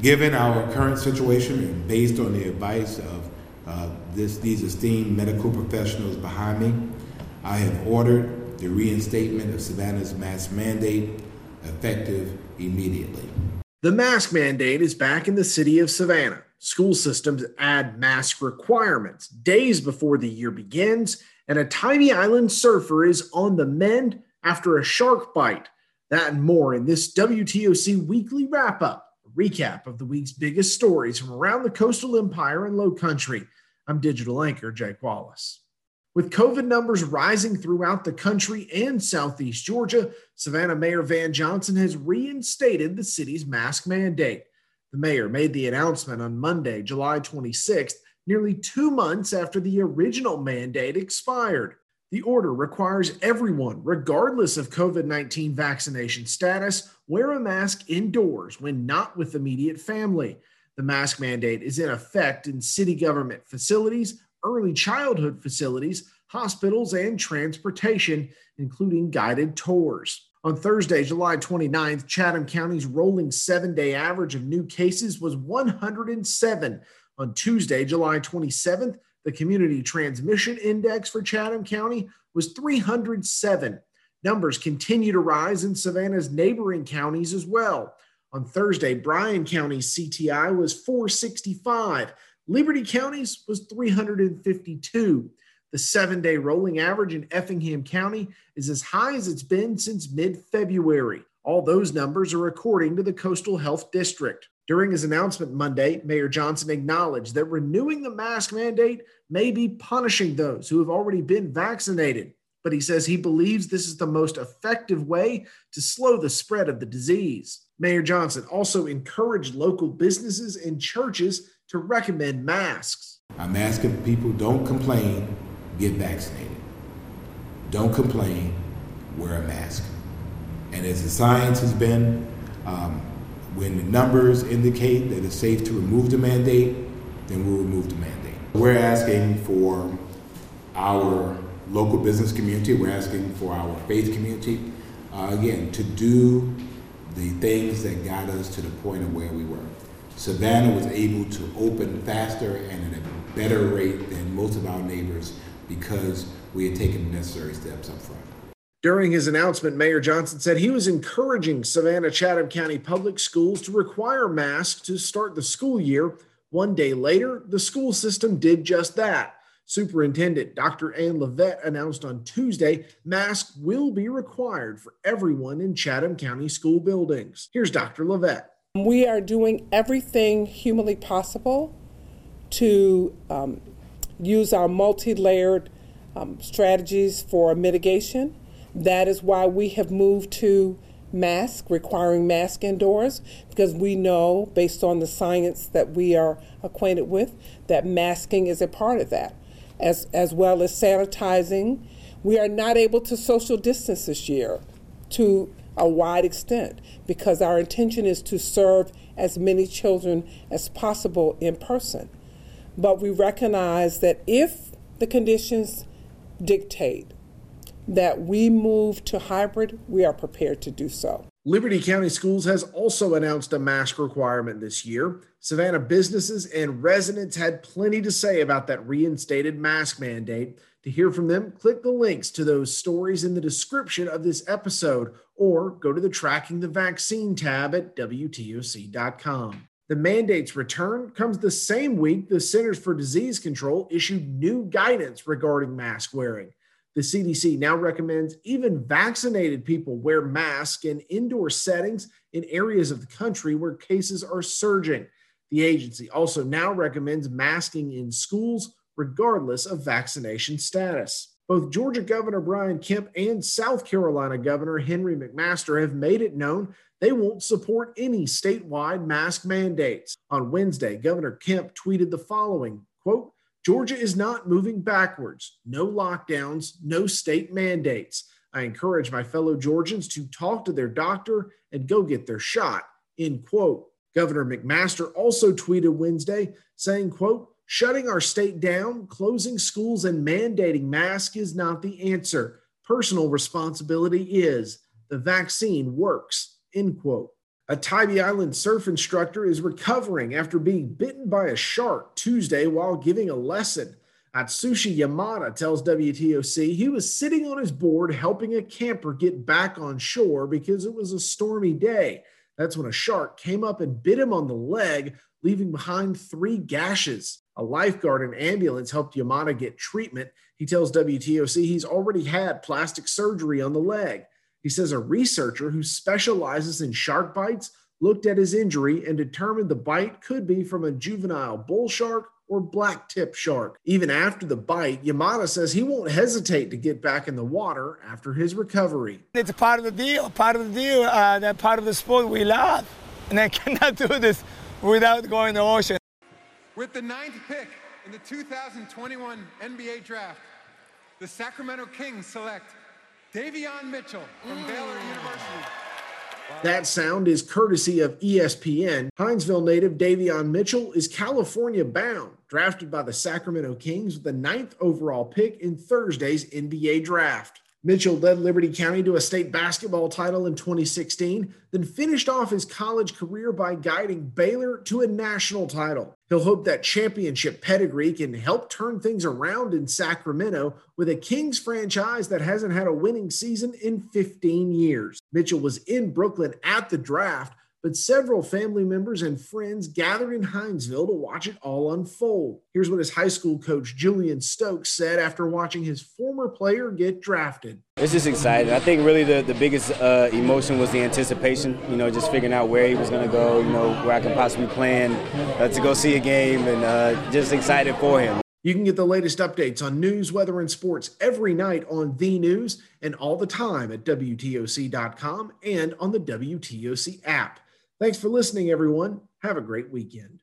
Given our current situation and based on the advice of uh, this, these esteemed medical professionals behind me, I have ordered the reinstatement of Savannah's mask mandate effective immediately. The mask mandate is back in the city of Savannah. School systems add mask requirements days before the year begins, and a Tybee Island surfer is on the mend after a shark bite. That and more in this WTOC weekly wrap up recap of the week's biggest stories from around the coastal empire and low country. I'm digital anchor Jake Wallace. With COVID numbers rising throughout the country and southeast Georgia, Savannah Mayor Van Johnson has reinstated the city's mask mandate. The mayor made the announcement on Monday, July 26th, nearly two months after the original mandate expired. The order requires everyone, regardless of COVID 19 vaccination status, wear a mask indoors when not with immediate family. The mask mandate is in effect in city government facilities, early childhood facilities, hospitals, and transportation, including guided tours. On Thursday, July 29th, Chatham County's rolling seven day average of new cases was 107. On Tuesday, July 27th, the community transmission index for Chatham County was 307. Numbers continue to rise in Savannah's neighboring counties as well. On Thursday, Bryan County's CTI was 465. Liberty County's was 352. The seven day rolling average in Effingham County is as high as it's been since mid February. All those numbers are according to the Coastal Health District. During his announcement Monday, Mayor Johnson acknowledged that renewing the mask mandate may be punishing those who have already been vaccinated, but he says he believes this is the most effective way to slow the spread of the disease. Mayor Johnson also encouraged local businesses and churches to recommend masks. I'm asking people don't complain, get vaccinated. Don't complain, wear a mask. And as the science has been, um, when the numbers indicate that it's safe to remove the mandate, then we'll remove the mandate. We're asking for our local business community, we're asking for our faith community, uh, again, to do the things that got us to the point of where we were. Savannah was able to open faster and at a better rate than most of our neighbors because we had taken the necessary steps up front. During his announcement, Mayor Johnson said he was encouraging Savannah Chatham County Public Schools to require masks to start the school year. One day later, the school system did just that. Superintendent Dr. Ann Levett announced on Tuesday masks will be required for everyone in Chatham County school buildings. Here's Dr. Levett. We are doing everything humanly possible to um, use our multi layered um, strategies for mitigation that is why we have moved to mask, requiring mask indoors, because we know, based on the science that we are acquainted with, that masking is a part of that, as, as well as sanitizing. We are not able to social distance this year to a wide extent because our intention is to serve as many children as possible in person. But we recognize that if the conditions dictate that we move to hybrid, we are prepared to do so. Liberty County Schools has also announced a mask requirement this year. Savannah businesses and residents had plenty to say about that reinstated mask mandate. To hear from them, click the links to those stories in the description of this episode or go to the Tracking the Vaccine tab at WTOC.com. The mandate's return comes the same week the Centers for Disease Control issued new guidance regarding mask wearing. The CDC now recommends even vaccinated people wear masks in indoor settings in areas of the country where cases are surging. The agency also now recommends masking in schools regardless of vaccination status. Both Georgia Governor Brian Kemp and South Carolina Governor Henry McMaster have made it known they won't support any statewide mask mandates. On Wednesday, Governor Kemp tweeted the following quote, Georgia is not moving backwards. No lockdowns, no state mandates. I encourage my fellow Georgians to talk to their doctor and go get their shot. End quote. Governor McMaster also tweeted Wednesday saying, quote, shutting our state down, closing schools, and mandating masks is not the answer. Personal responsibility is. The vaccine works. End quote. A Tybee Island surf instructor is recovering after being bitten by a shark Tuesday while giving a lesson. Atsushi Yamada tells WTOC he was sitting on his board helping a camper get back on shore because it was a stormy day. That's when a shark came up and bit him on the leg, leaving behind three gashes. A lifeguard and ambulance helped Yamada get treatment. He tells WTOC he's already had plastic surgery on the leg. He says a researcher who specializes in shark bites looked at his injury and determined the bite could be from a juvenile bull shark or black tip shark. Even after the bite, Yamada says he won't hesitate to get back in the water after his recovery. It's a part of the deal, part of the deal, uh, that part of the sport we love. And I cannot do this without going to the ocean. With the ninth pick in the 2021 NBA draft, the Sacramento Kings select Davion Mitchell from Baylor mm. University. That sound is courtesy of ESPN. Hinesville native Davion Mitchell is California bound, drafted by the Sacramento Kings with the ninth overall pick in Thursday's NBA draft. Mitchell led Liberty County to a state basketball title in 2016, then finished off his college career by guiding Baylor to a national title. He'll hope that championship pedigree can help turn things around in Sacramento with a Kings franchise that hasn't had a winning season in 15 years. Mitchell was in Brooklyn at the draft but several family members and friends gathered in Hinesville to watch it all unfold. Here's what his high school coach, Julian Stokes, said after watching his former player get drafted. It's just exciting. I think really the, the biggest uh, emotion was the anticipation, you know, just figuring out where he was going to go, you know, where I could possibly plan uh, to go see a game, and uh, just excited for him. You can get the latest updates on news, weather, and sports every night on The News and all the time at WTOC.com and on the WTOC app. Thanks for listening, everyone. Have a great weekend.